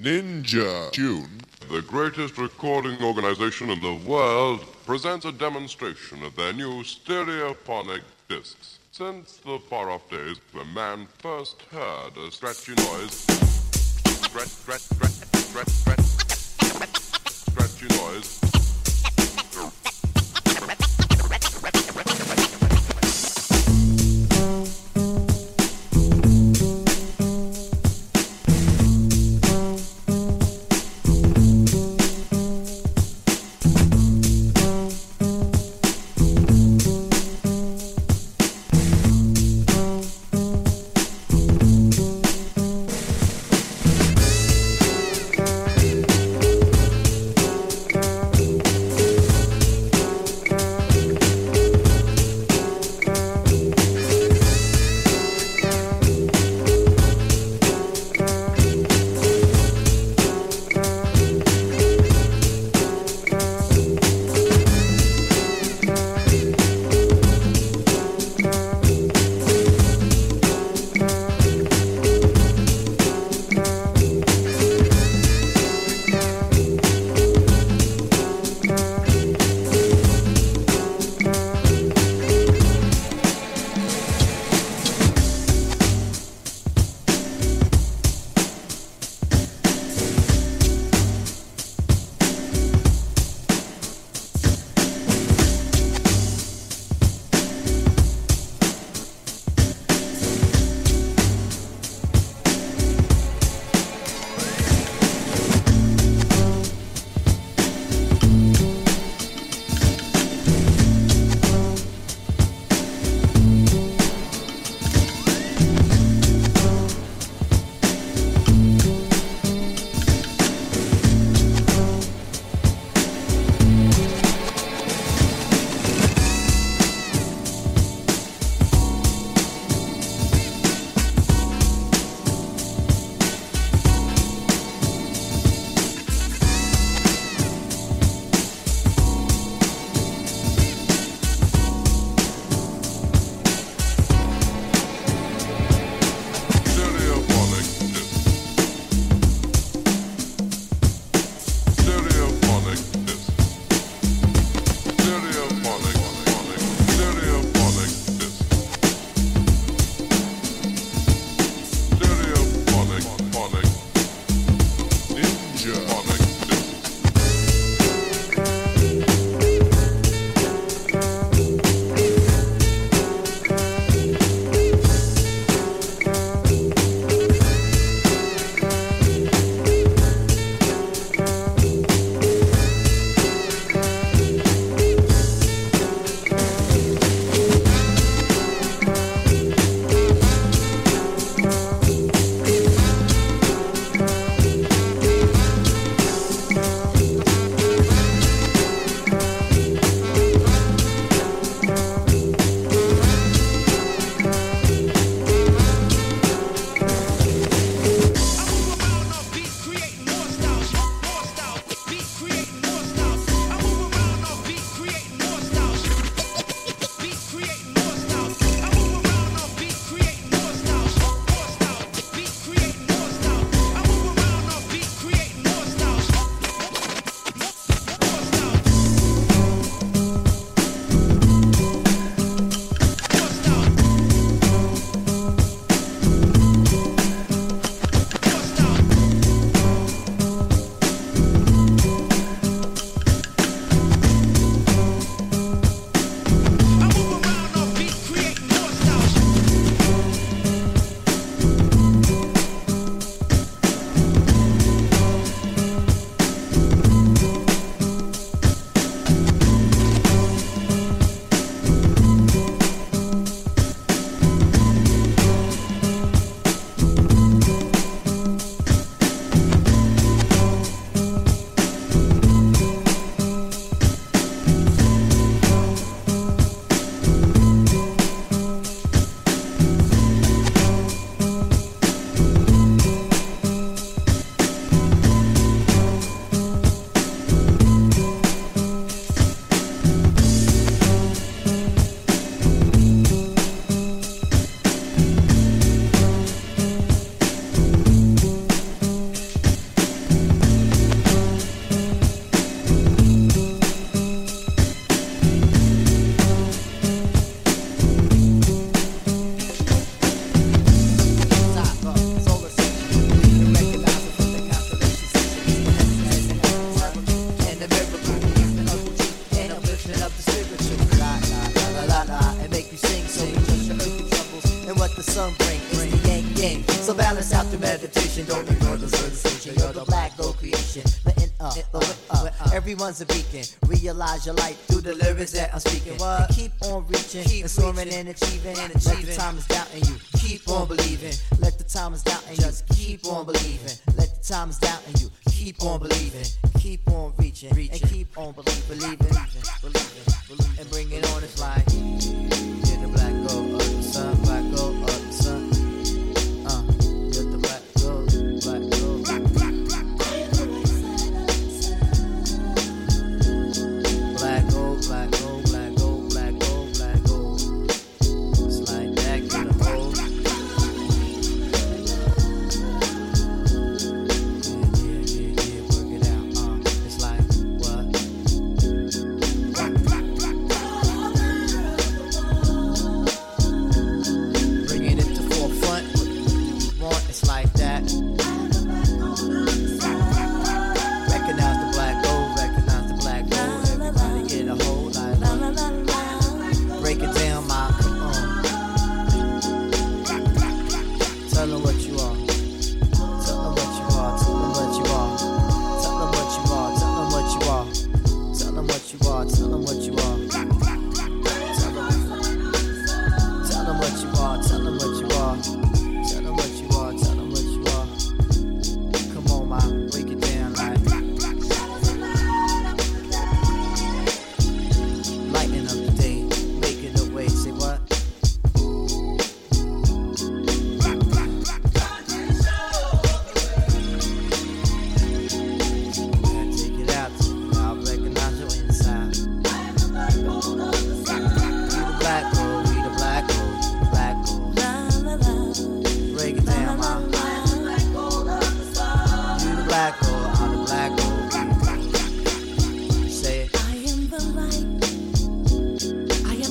Ninja Tune, the greatest recording organization in the world, presents a demonstration of their new stereophonic discs. Since the far off days when man first heard a scratchy noise, scratch, scratch, scratch, scratch, scratch, scratchy noise. runs a beacon. Realize your life through the lyrics that I'm speaking. What? Keep on reaching keep and soaring reaching, and achieving. And achieving. Let the time is doubting you. Keep on believing. Let the time is doubting you. Just keep on believing. Let the time is doubting you. Keep on believing. Keep on reaching. reaching. And keep on believing. Believing. Believing. believing. And bring it on this line. Yeah, the black gold, uh, the sun, black gold, uh,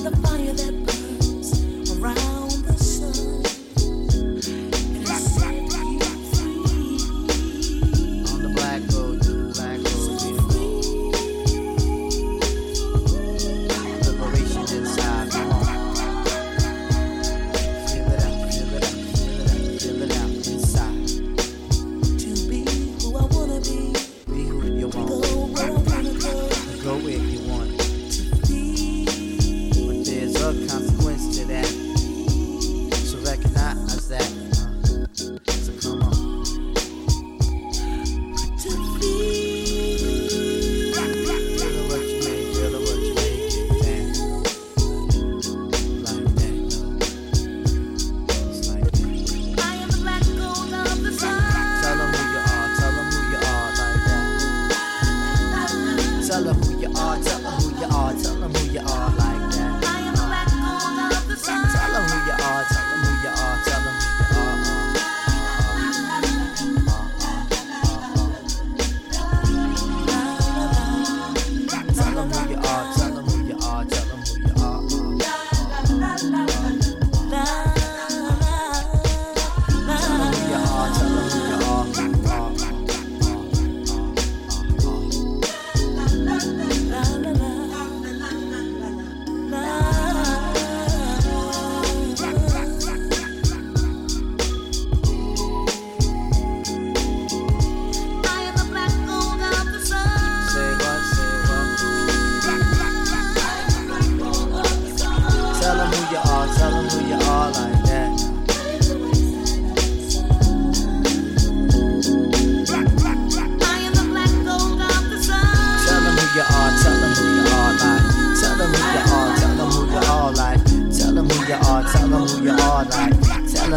the fun.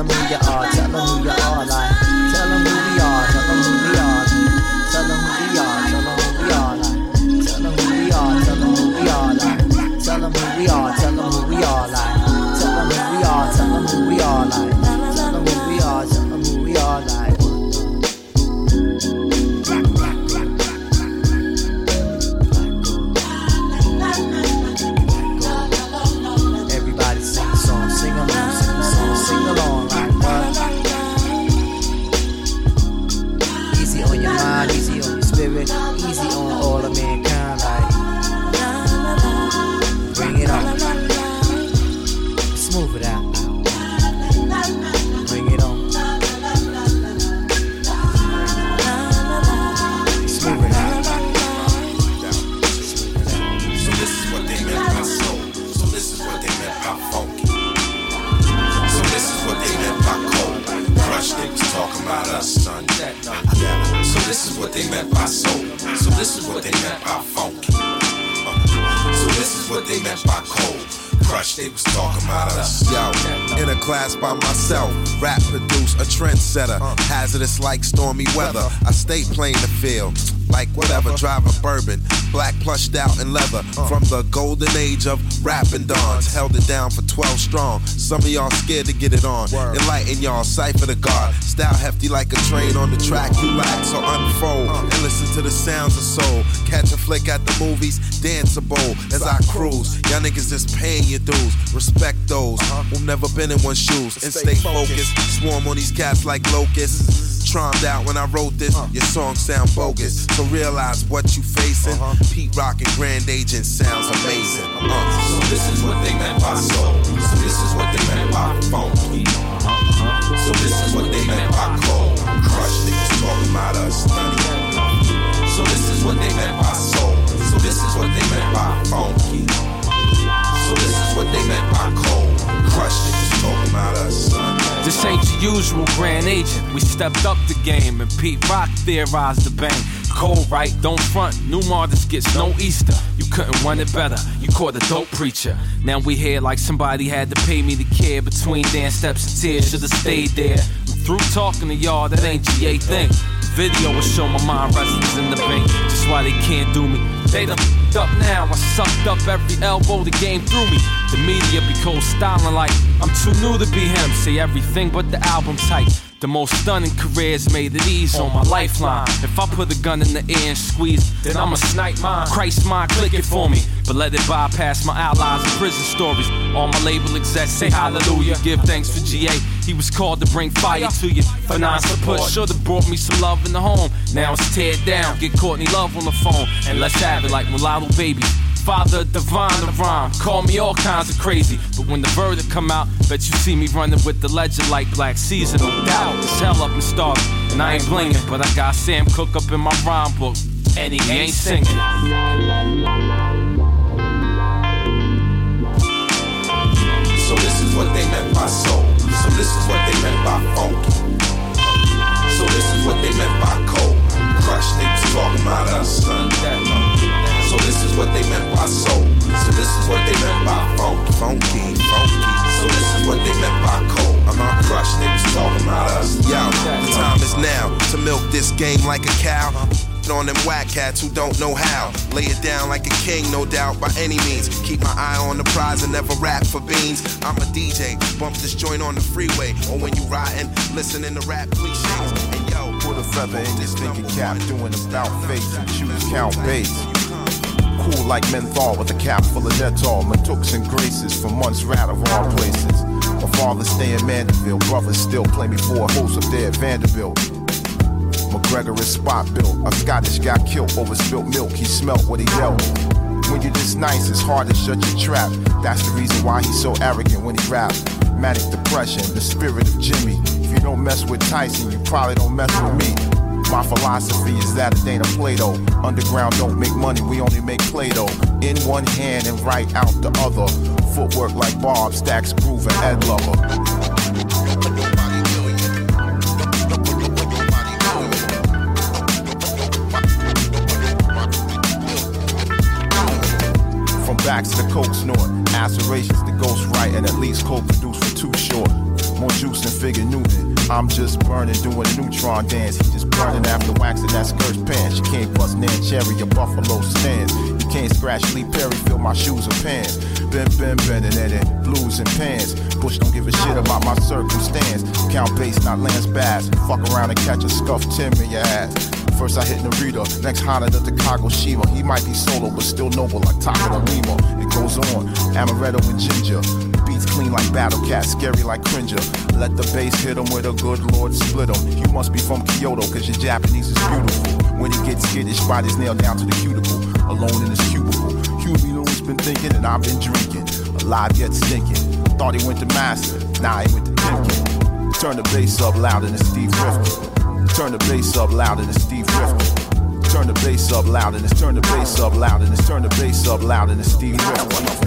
them who you are, tell them who you stormy weather. I stay playing the field. Like whatever, drive a bourbon, black plushed out in leather. From the golden age of rapping dons, held it down for 12 strong. Some of y'all scared to get it on. Enlighten y'all, cipher the guard. Style hefty like a train on the track you lack. So unfold uh. and listen to the sounds of soul. Catch a flick at the movies, danceable as I cruise. Y'all niggas just paying your dues. Respect those uh-huh. who've never been in one's shoes and stay focused. Swarm on these cats like locusts. Trommed out when I wrote this, uh. your song sound bogus. So realize what you facing. Uh-huh. Pete Rock and Grand Agent sounds amazing. Uh. So this is what they meant by soul. So this is what they meant by funky. Uh-huh. So this is what they meant by cold. Crush, was talking about us. So this is what they meant by soul. So this is what they meant by funky. So this is what they meant by cold. Crush, talking about us. This ain't your usual grand agent. We stepped up the game and Pete Rock theorized the bang. Cold right, don't front. New Martis gets no Easter. You couldn't run it better. You caught a dope preacher. Now we here like somebody had to pay me to care. Between dance steps and tears, should've stayed there. I'm through talking to y'all, that ain't GA thing. Video will show my mind wrestles in the bank. Just why they can't do me. They done up now. I sucked up every elbow the game threw me. The media be cold styling like I'm too new to be him. Say everything but the album type. The most stunning careers made it ease on my lifeline. If I put a gun in the air and squeeze, then I'ma snipe mine. Christ mind, click it for me. But let it bypass my allies and prison stories. All my label execs say hallelujah. Give thanks for GA. He was called to bring fire to you. Non support, should've brought me some love in the home. Now it's tear down. Get Courtney Love on the phone. And let's have it like mulatto baby. Father divine the rhyme. Call me all kinds of crazy. But when the verdict come out, bet you see me running with the legend like Black Caesar. No doubt. It's hell up and starving. And I ain't blinging, but I got Sam Cooke up in my rhyme book. And he ain't singing. So this is what they meant by soul. So this is what they meant by funky. So this is what they meant by cold. Crush, they was talking about us, game like a cow. On them whack cats who don't know how. Lay it down like a king, no doubt, by any means. Keep my eye on the prize and never rap for beans. I'm a DJ, bump this joint on the freeway. Or when you riding, listening to rap cliches. And yo, Put a feather in this thinking cap, doing about face and choose count base. Cool like menthol with a cap full of Dettol. Matooks and graces for months rat of all places. My father stay in Mandeville, brothers still play me for a host up there at Vanderbilt. McGregor is spot built. A Scottish got killed over spilt milk. He smelt what he dealt. When you're this nice, it's hard to shut your trap. That's the reason why he's so arrogant when he rap. Manic depression, the spirit of Jimmy. If you don't mess with Tyson, you probably don't mess with me. My philosophy is that it ain't a Play-Doh. Underground don't make money, we only make Play-Doh. In one hand and right out the other. Footwork like Bob, Stacks, Groove, and Ed Lover. Backs to coke snort, acerations to ghost right, and at least coke produced for too short. More juice than Figure Newton. I'm just burning, doing a neutron dance. He just burning after waxing that skirt's pants. You can't bust Neneh Cherry or Buffalo Stance. You can't scratch Lee Perry, fill my shoes or pants. Been, been, bending in it, blues and pants. Bush don't give a shit about my circumstance. Count bass, not Lance Bass. Fuck around and catch a scuffed Tim in your ass. First I hit Narita, next Hana the Chicago Shiva. He might be solo, but still noble like Taka the Lima. It goes on, amaretto and ginger. Beats clean like Battle Cat, scary like Cringer. Let the bass hit him with a good lord split him. You must be from Kyoto, cause your Japanese is beautiful. When he gets skittish, bite his nail down to the cuticle. Alone in his cubicle. Lewis been thinking and I've been drinking. Alive yet stinking. Thought he went to master, nah he went to Dimkin. Turn the bass up louder than Steve Rifkin. Turn the bass up louder than Steve Rifkin. Turn the bass up louder than turn the bass up louder than turn the bass up louder than Steve Rifkin.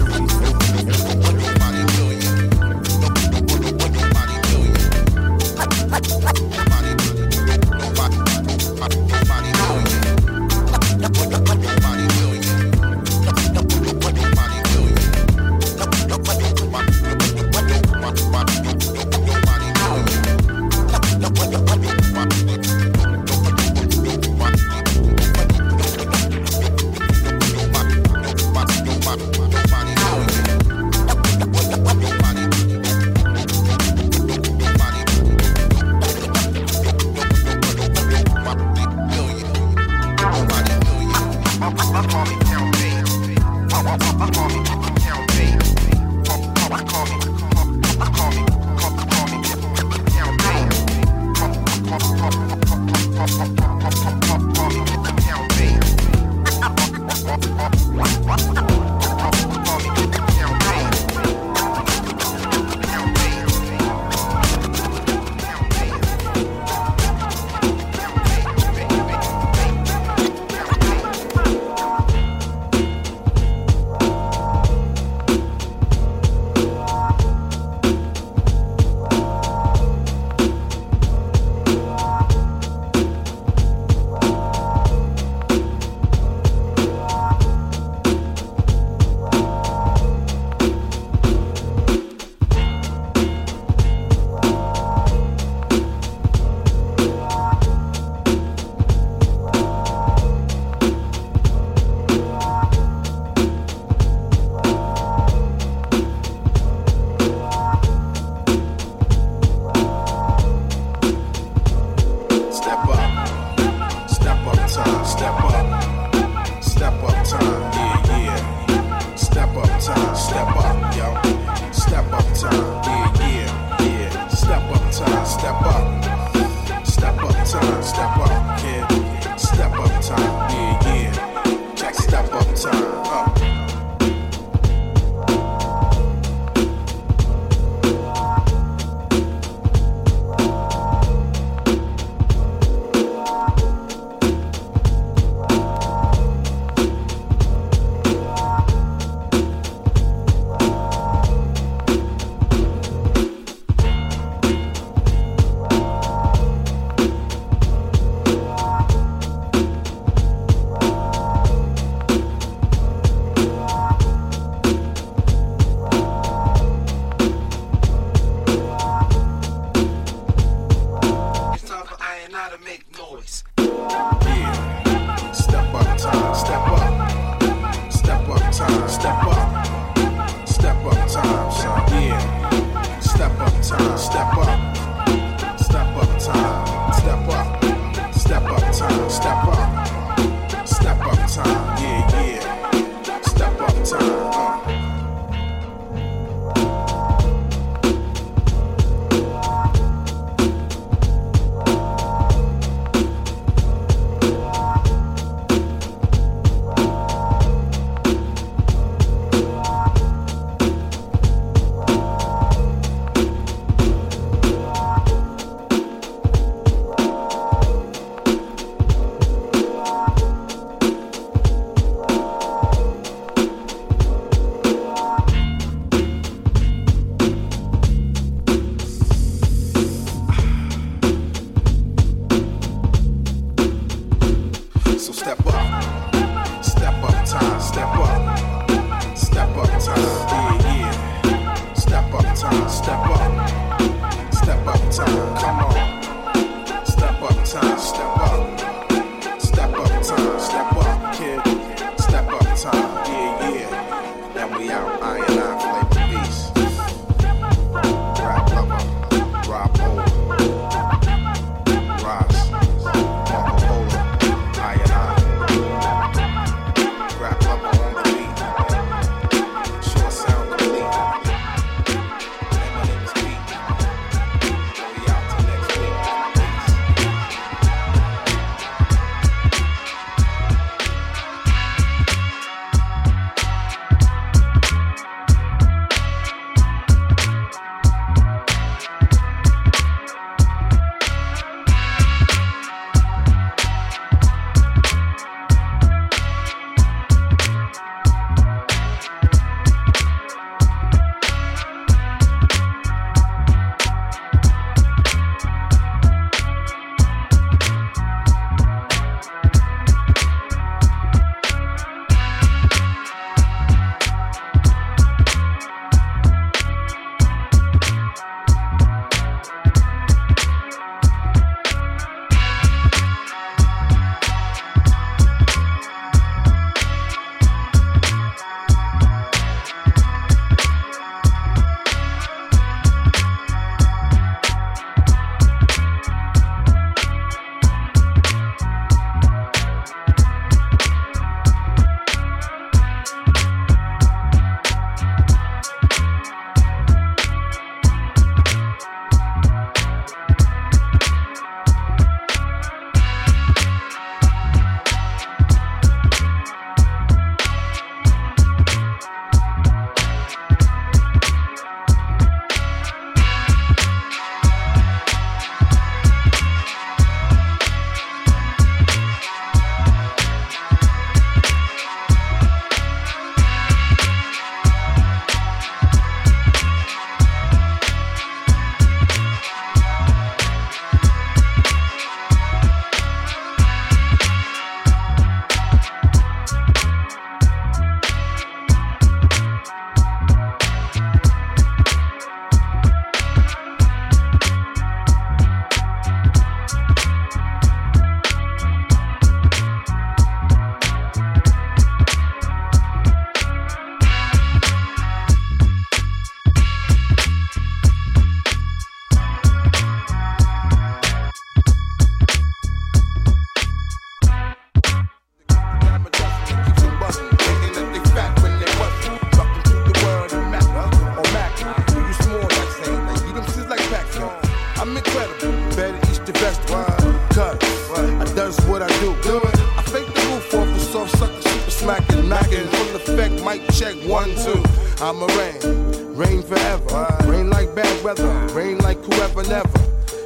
I'ma rain, rain forever. Rain like bad weather, rain like whoever never.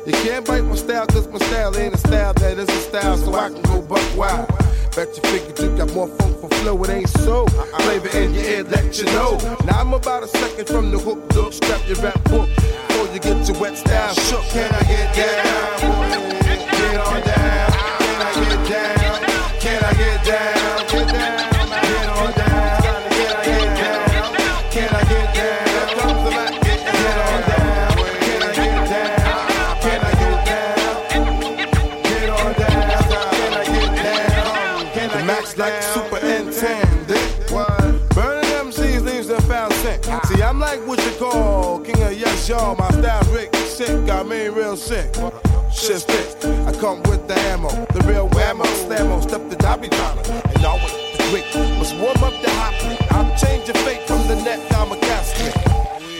You can't bite my style, cause my style ain't a style that is a style, so I can go buck wild. Bet you figured you got more funk for flow, it ain't so. Flavor in your ear, let you know. Now I'm about a second from the hook, look, strap your rap book. Before you get your wet style shook, can I get down? Get on down. Can I get down? Can I? Get down. Sick, I mean real sick. Shit sticks. I come with the ammo, the real whammo, slammo, step the dobby dollar, and always the quick. Must warm up the hot plate. I'm changing fate from the net, I'm a casket.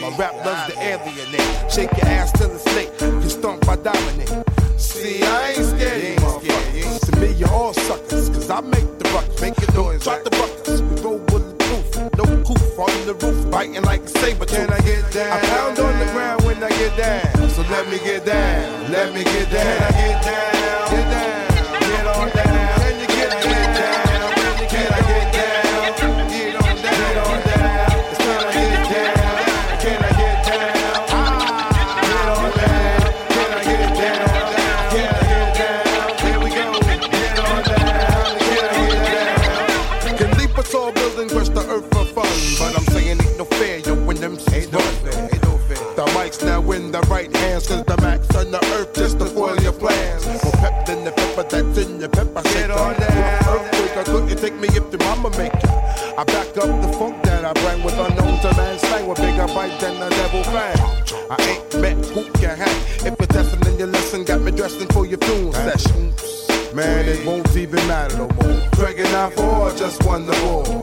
My rap loves the alienate. Shake your ass till it's late. You stomp, I dominate. See, I ain't scared, ain't scared. To me, you're all suckers, cause I make the bucks. Make it noise. Try the buckets. We roll bulletproof. No poof on the roof. Biting like a saber. Can I get down? I pound on the ground when I get down. So let me get down. Let me get down. Can I get down? Get down. Get on down. Right hands, cause the max on the earth just to foil your plans. More pep than the pepper that's in your pepper. Get on down. Earthquake, I couldn't take me if the mama make it. I back up the funk that I bring with unknown to man slang with bigger bite than the devil fang. I ain't met who can hang. If you're testing in your lesson, got me dressing for your funeral session. Man, it won't even matter no more. Craig and I four just won the war.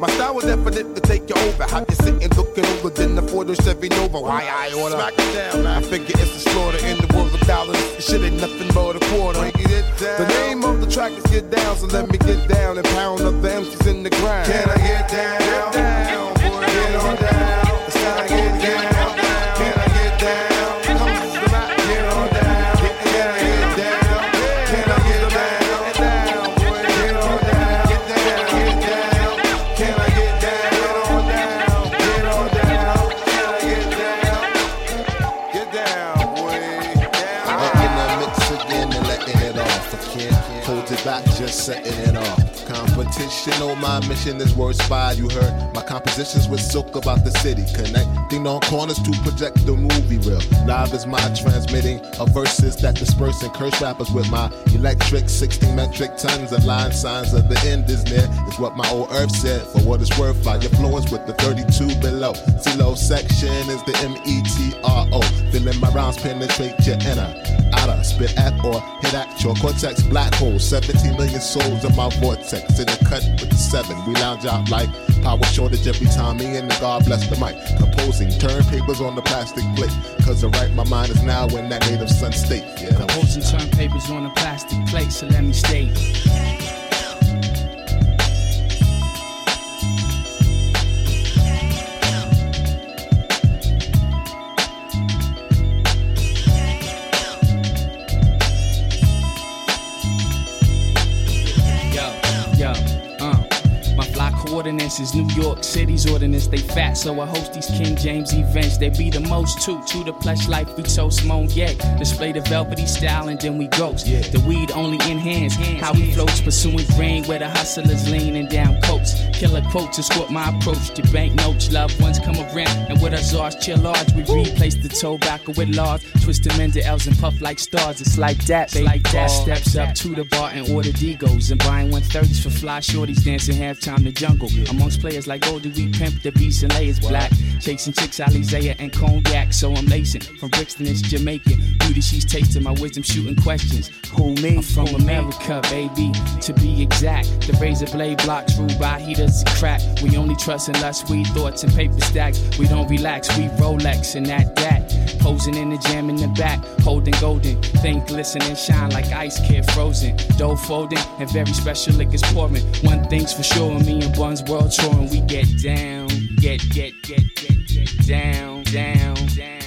My style was definite to take you over. How you sitting looking over than the Ford or Chevy Nova? Why I order? Smack it down. I figure it's a slaughter in the world of dollars. This shit ain't nothing but a quarter. The name of the track is Get Down, so let me get down and pound up the MCs in the ground. Can I get down? Get down, boy. Get on down. Competition, oh my mission is words by you heard. My compositions with silk about the city, connecting on corners to project the movie reel. Live is my transmitting of verses that disperse and curse rappers with my electric 16 metric tons of line signs of the end is near. Is what my old earth said. For what it's worth, I influence with the 32 below. Below section is the M E T R O. Feeling my rhymes penetrate your inner outer, spit at or hit at your cortex black hole. 17 million souls in my vortex. In the cut with the seven, we lounge out like power shortage every time. Me and the God bless the mic. Composing, turn papers on the plastic plate. Cause the right, my mind is now in that native sun state. Yeah. Composing turn papers on a plastic plate, so let me state. New York City's ordinance. They fat, so I host these King James events. They be the most too. To the plush life, we toast moan yay. Display the velvety style and then we ghost. Yeah. The weed only enhance how we floats, pursuing grain where the hustlers leaning down coats. Killer quotes what my approach to bank notes. Loved ones come around, and with us ours chill large. We replace the tobacco with laws. Twist them into L's and puff like stars. It's like that, baby. Like that. Steps up to the bar and order Degos. And buying 130s for fly shorties dancing halftime the jungle. Amongst players like Goldie, we pimp the beats and layers black. Chasing chicks, Alizaya and cognac. So I'm lacing from Brixton, it's Jamaican. Beauty, she's tasting my wisdom, shooting questions. Who me? I'm from America, baby. To be exact, the razor blade blocks ruled by heaters and crack. We only trust in lust, we thoughts and paper stacks. We don't relax, we Rolex and that that. Posing in the jam in the back, holding golden. Think glisten and shine like ice, kid frozen. Dough folding and very special liquors pouring. One thing's for sure, me and Bun's world touring. We get down, get, get, get, get, get down, down, down.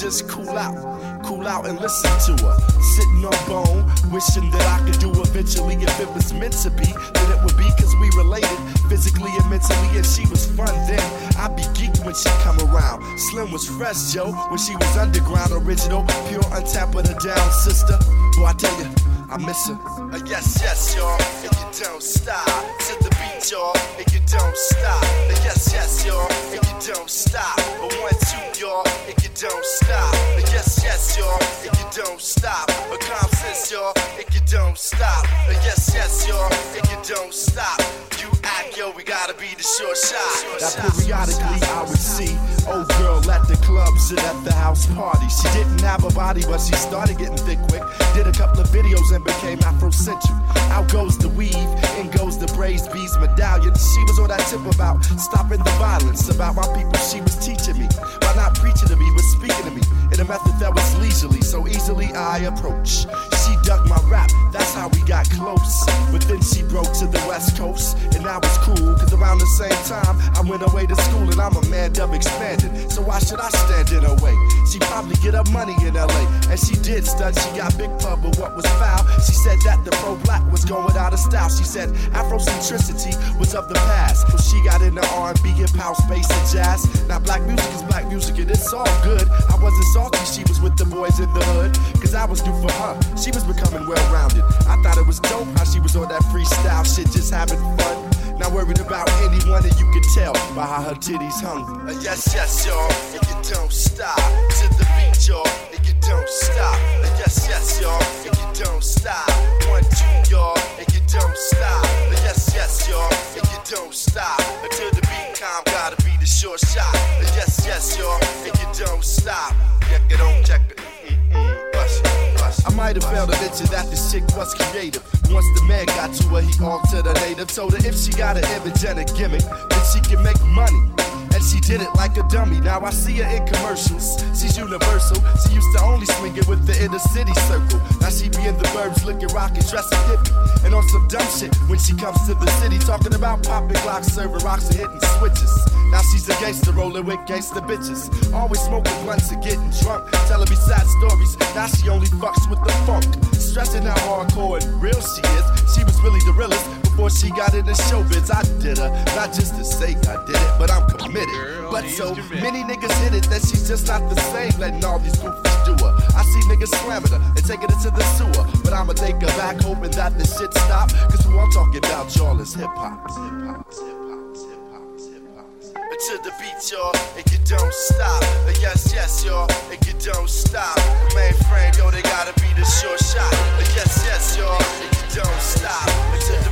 just cool out, cool out and listen to her. Sitting on bone, wishing that I could do eventually if it was meant to be, then it would be cause we related physically and mentally, and she was fun then. I'd be geeked when she come around. Slim was fresh, yo, when she was underground, original, pure untap with the down sister. Boy, I tell you, I miss her. Uh, yes, yes, y'all, If you don't stop. To the beat, y'all, If you don't stop. Uh, yes, yes, y'all, If you don't stop. But one, two, y'all, don't stop. Yes, yes, y'all, and you don't stop. Uh, common sense, y'all, and you don't stop. Yes, yes, y'all, and you don't stop. You act, yo, we gotta be the short shot. That periodically I would see old girl at the club, sit at the house party. She didn't have a body, but she started getting thick quick. Did a couple of videos and became Afrocentric. Out goes the weave, in goes the braids, beads, medallion. She was on that tip about stopping the violence, about my people. She was teaching me by not preaching to me, but speaking to me in a method that was leisurely, so easily I approach. She dug my rap, that's how we got close. But then she broke to the west coast, and I was cool, cause around the same time I went away to school, and I'm a man dub expanded. So why should I stand in her way? She probably get her money in LA, and she did stud, she got big pub, but what was foul? She said that the pro black was going out of style. She said Afrocentricity was of the past. So she got into R&B, hip house, space and jazz. Now black music is black music, and it's all good. I wasn't salty, she was with the boys in the hood, cause I was new for her. She was becoming well rounded. I thought it was dope how she was on that freestyle shit, just having fun. Not worried about anyone, and you can tell by how her titties hung. Uh, yes, yes, y'all, and you don't stop. To the beat, y'all, and you don't stop. Uh, yes, yes, y'all, and you don't stop. One, two, y'all, and you don't that the chick was creative. Once the man got to her, he altered her native. Told her if she got an image and a gimmick, then she can make money. She did it like a dummy. Now I see her in commercials. She's universal. She used to only swing it with the inner city circle. Now she be in the burbs looking rockin', dressing hippie. And on some dumb shit when she comes to the city, talking about popping glocks, serving rocks, and hitting switches. Now she's a gangster rolling with gangster bitches. Always smoking blunts and getting drunk. Telling me sad stories. Now she only fucks with the funk. Stressing how hardcore and real she is. She was really the realest before she got into showbiz. I did her, not just to say I did it, but I'm committed. but so many niggas hit it that she's just not the same. Letting all these goofies do her. I see niggas slamming her and taking it to the sewer. But I'ma take her back, hoping that the shit stop. Cause who I'm talking about, y'all, is hip hop. Hip hop, hip hop, hip hop, hip hop. to the beat, y'all, and you don't stop. Uh, yes, yes, y'all, and you don't stop. The mainframe, yo, they gotta be the short shot. Uh, yes, yes, y'all, and you don't stop. To the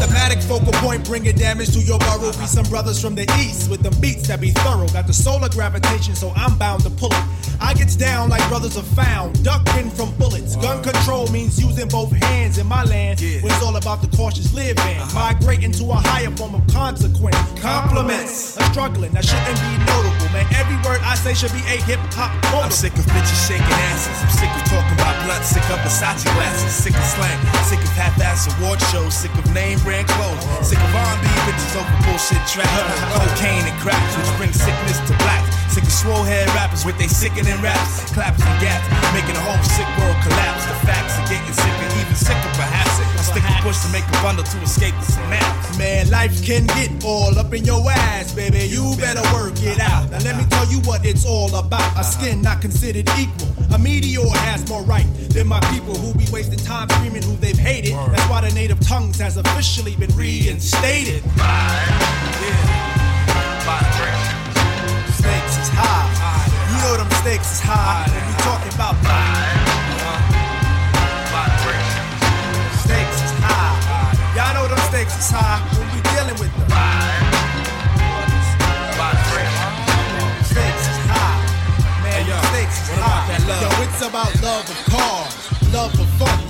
The focal point bringing damage to your burrow. Be some brothers from the east with them beats that be thorough. Got the solar gravitation, so I'm bound to pull it. I gets down like brothers are found, ducking from bullets. Gun control means using both hands in my land. When it's all about the cautious living, uh-huh. migrating to a higher form of consequence. Compliments, a struggling that shouldn't be notable, man. Every word I say should be a hip hop quote. I'm sick of bitches shaking asses. I'm sick of talking about blunt. Sick of Versace glasses. Sick of slang. Sick of half-ass award shows. Sick of name brand clothes. Sick of R&B bitches over bullshit trap. Cocaine and cracks, which bring sickness to black. Sick of swole head rappers with they sickening raps, claps and gaps, making the whole sick world collapse. The facts are getting sicker, even sicker perhaps. I stick a push to make a bundle to escape the synapse. Man, life can get all up in your ass, baby. You better work it out. Now let me tell you what it's all about. A skin not considered equal. A meteor has more right than my people who be wasting time screaming who they've hated. That's why the native tongues has officially been reinstated. Stakes is high. You know them stakes is high. When we talking about Stakes stakes is high when we dealing with them. Stakes is high. Man, stakes is high. Yo, it's about love of cars. Love of love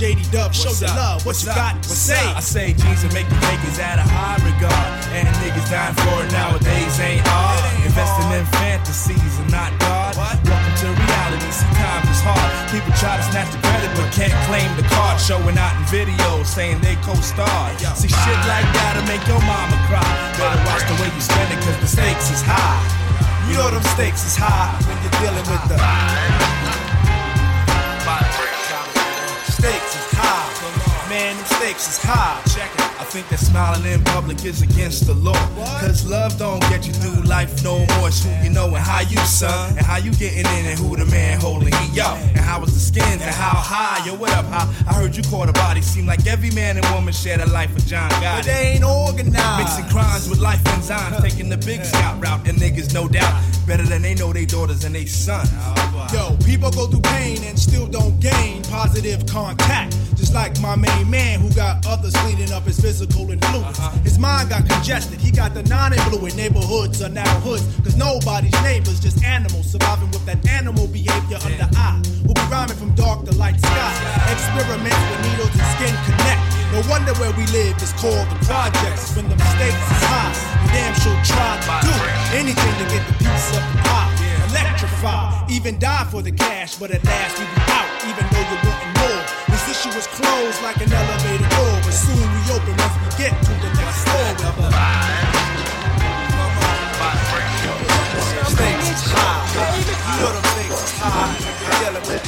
JD Dub, show your love. What What's you up? got to What's say? up? I say jeans and make the makers out of high regard. And niggas dying for it nowadays ain't odd. Investing in fantasies and not God. Welcome to reality. See, times is hard. People try to snatch the credit but can't claim the card. Showing out in videos saying they co-starred. See, shit like that'll make your mama cry. Better watch the way you spend it cause the stakes is high. You know them stakes is high when you're dealing with the Man, them stakes is high. Check it. I think that smiling in public is against the law. Cause love don't get you through life no more. It's who you know and how you son. And how you getting in and who the man holding heat. Yo, and how was the skins and how high. Yo, what up, how? I heard you caught a body. Seem like every man and woman share the life of John Gotti. But they ain't organized. Mixing crimes with life enzymes. Taking the big scout route. And niggas, no doubt, better than they know they daughters and they sons. Yo, people go through pain and still don't gain positive contact. Just like my main man who got others cleaning up his physical influence. Uh-huh. His mind got congested. He got the non influent neighborhoods are now hoods. Cause nobody's neighbors, just animals surviving with that animal behavior under eye. We'll be rhyming from dark to light sky. Experiments with needles and skin connect. No wonder where we live is called the projects. When the stakes is high, you damn sure try to do anything to get the piece of the pie. Electrify, even die for the cash, but at last we be out, even though you're wanting more. This issue is closed like an elevator door, but soon we open once we get to the next floor. Stakes high, you know them stakes high. You're dealing with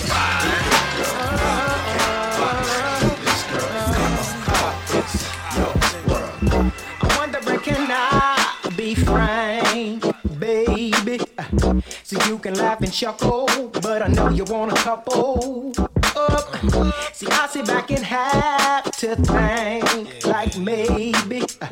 I wonder, can I be frank, baby? So you can laugh and chuckle, but I know you want a couple. See, I sit back and have to think, like maybe uh,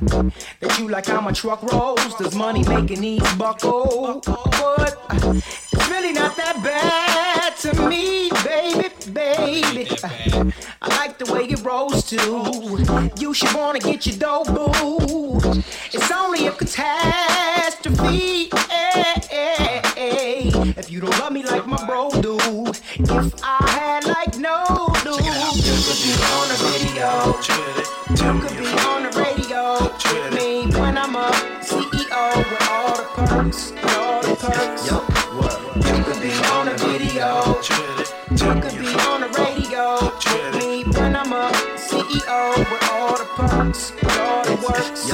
that you like how my truck rolls. Does money making these buckle? But uh, it's really not that bad to me, baby, baby. Uh, I like the way it rolls too. You should wanna get your dough boo. It's only a catastrophe. eh, eh, eh, If you don't love me like my bro do, if I had You could be on the radio. Me when I'm a CEO with all the perks, all the perks. You could be on the video, you could be on the radio, me when I'm a CEO with all the perks, all the works.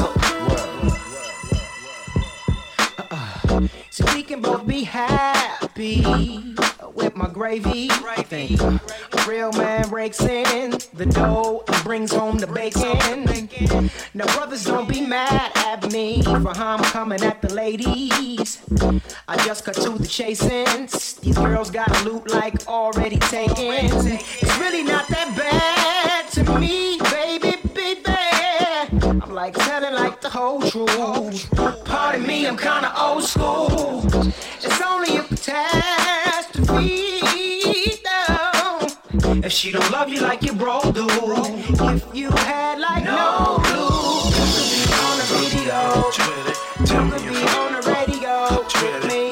Uh-uh. So we can both be happy with my gravy. Think real man rakes in the dough and brings home the bacon. Now, brothers, don't be mad at me for how I'm coming at the ladies. I just cut to the chase these girls got loot like already taken. It's really not that bad to me, baby, baby. I'm like telling like the whole truth. Pardon me, I'm kinda old school. It's only a catastrophe. If she don't love you like your bro do, if you had like no clue, you could be on the video, you could be on the radio. With me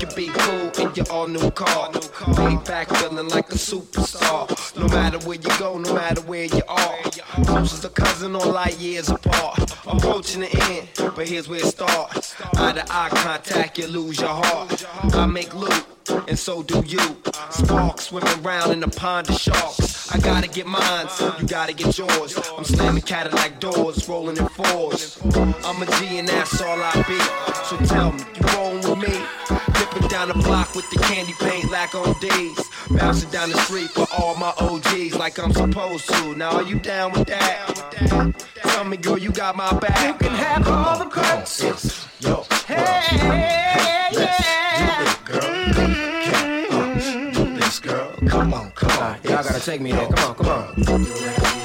You be cool in your all new car. Laid back feeling like a superstar. No matter where you go, no matter where you are. Close as a cousin or light years apart. Approaching the end, but here's where it starts. Eye to eye contact, you lose your heart. I make loot, and so do you. Sparks swimming around in the pond of sharks. I gotta get mine, you gotta get yours. I'm slamming Cadillac doors, rolling in fours. I'm a G and that's all I be. So tell me, you rolling with me? Tripping down the block with the candy paint lack on days. Bouncing down the street for all my OGs like I'm supposed to. Now are you down with that? Tell me, girl, you got my back. You can have all the crutches. Yo, hey, hey, yeah. Uh, this, girl. Come on, come on. Y'all gotta take me there. Come on, come on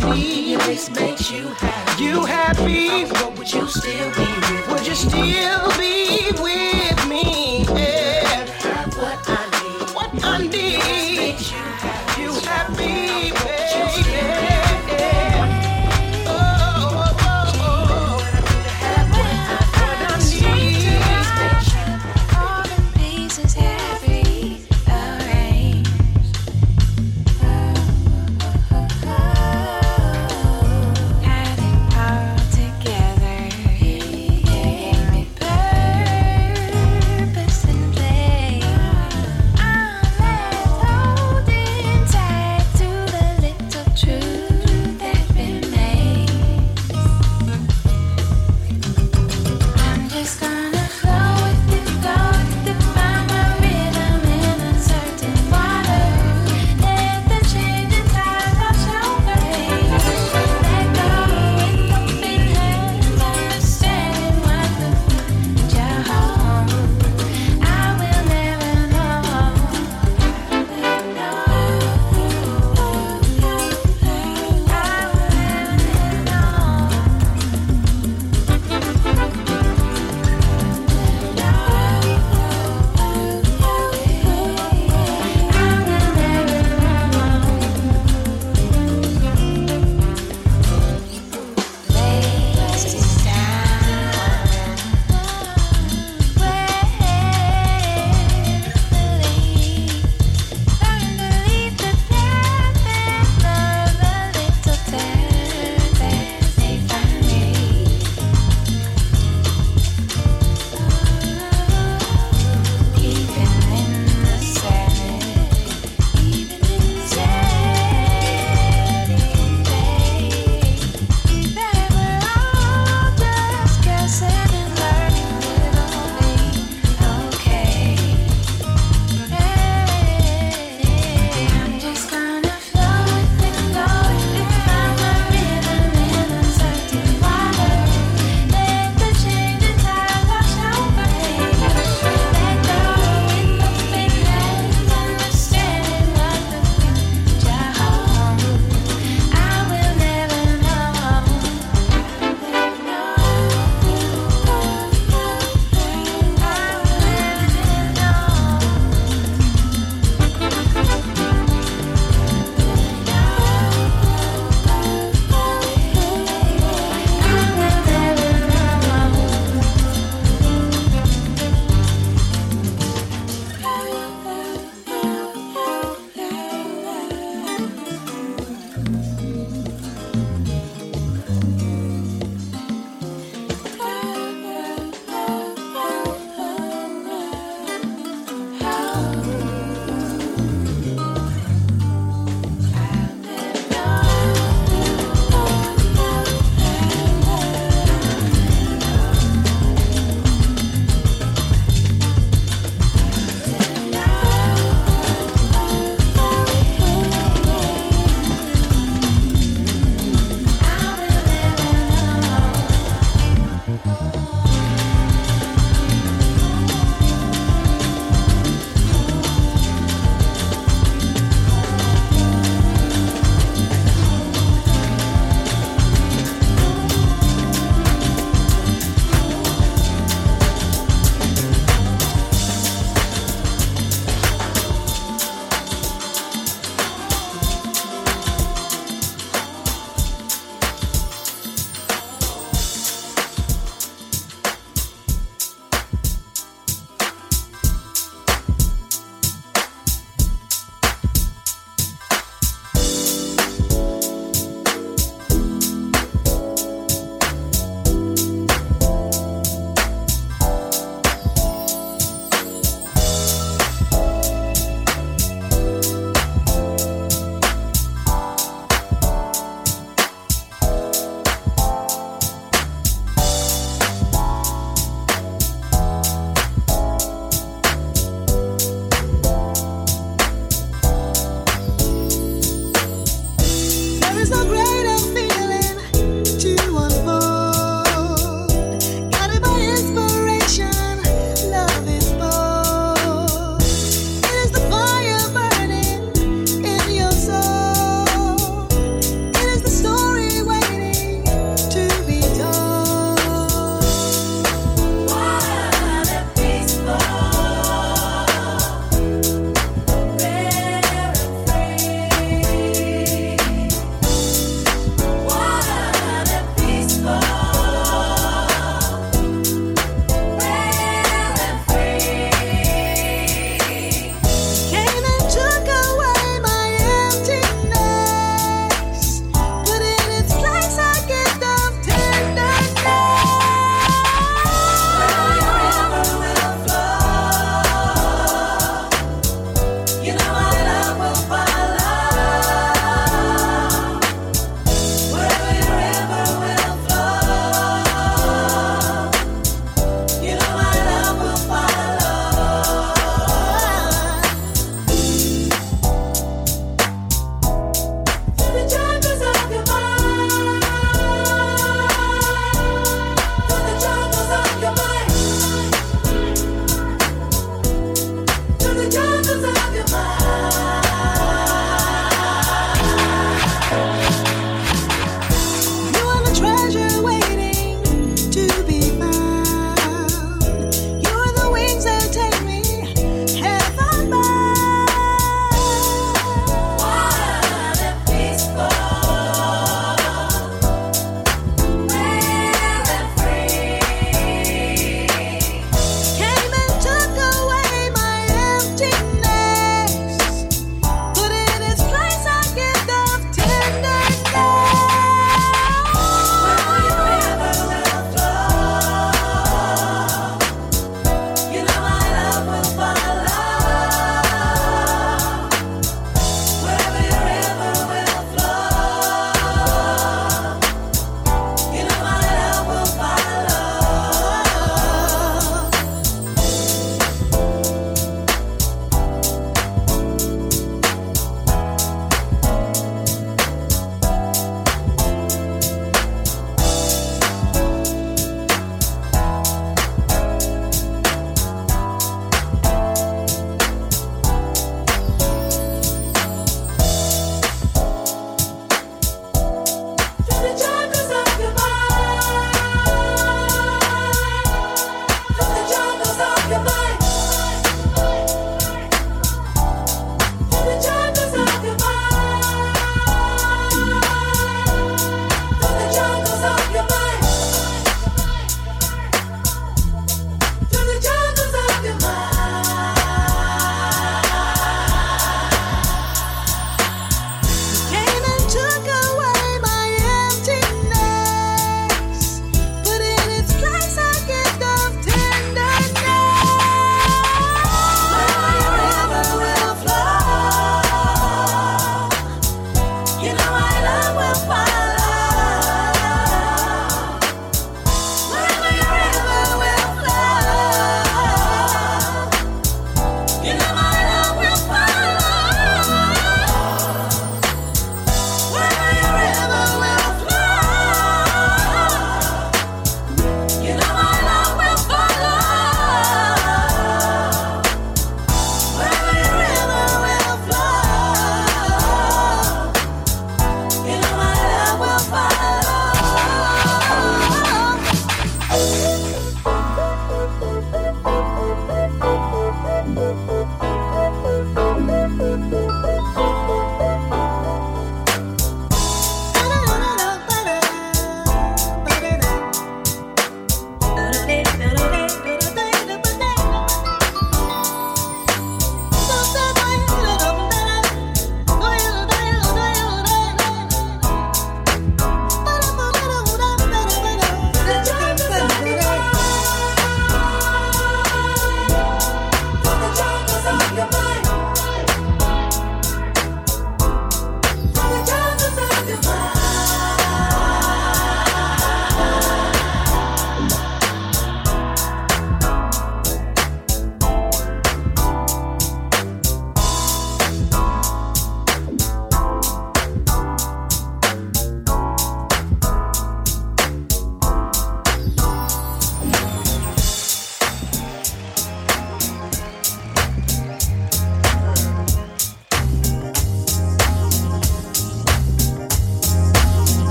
my need. This makes you happy. You happy? What would you still be with? Would you still be with me?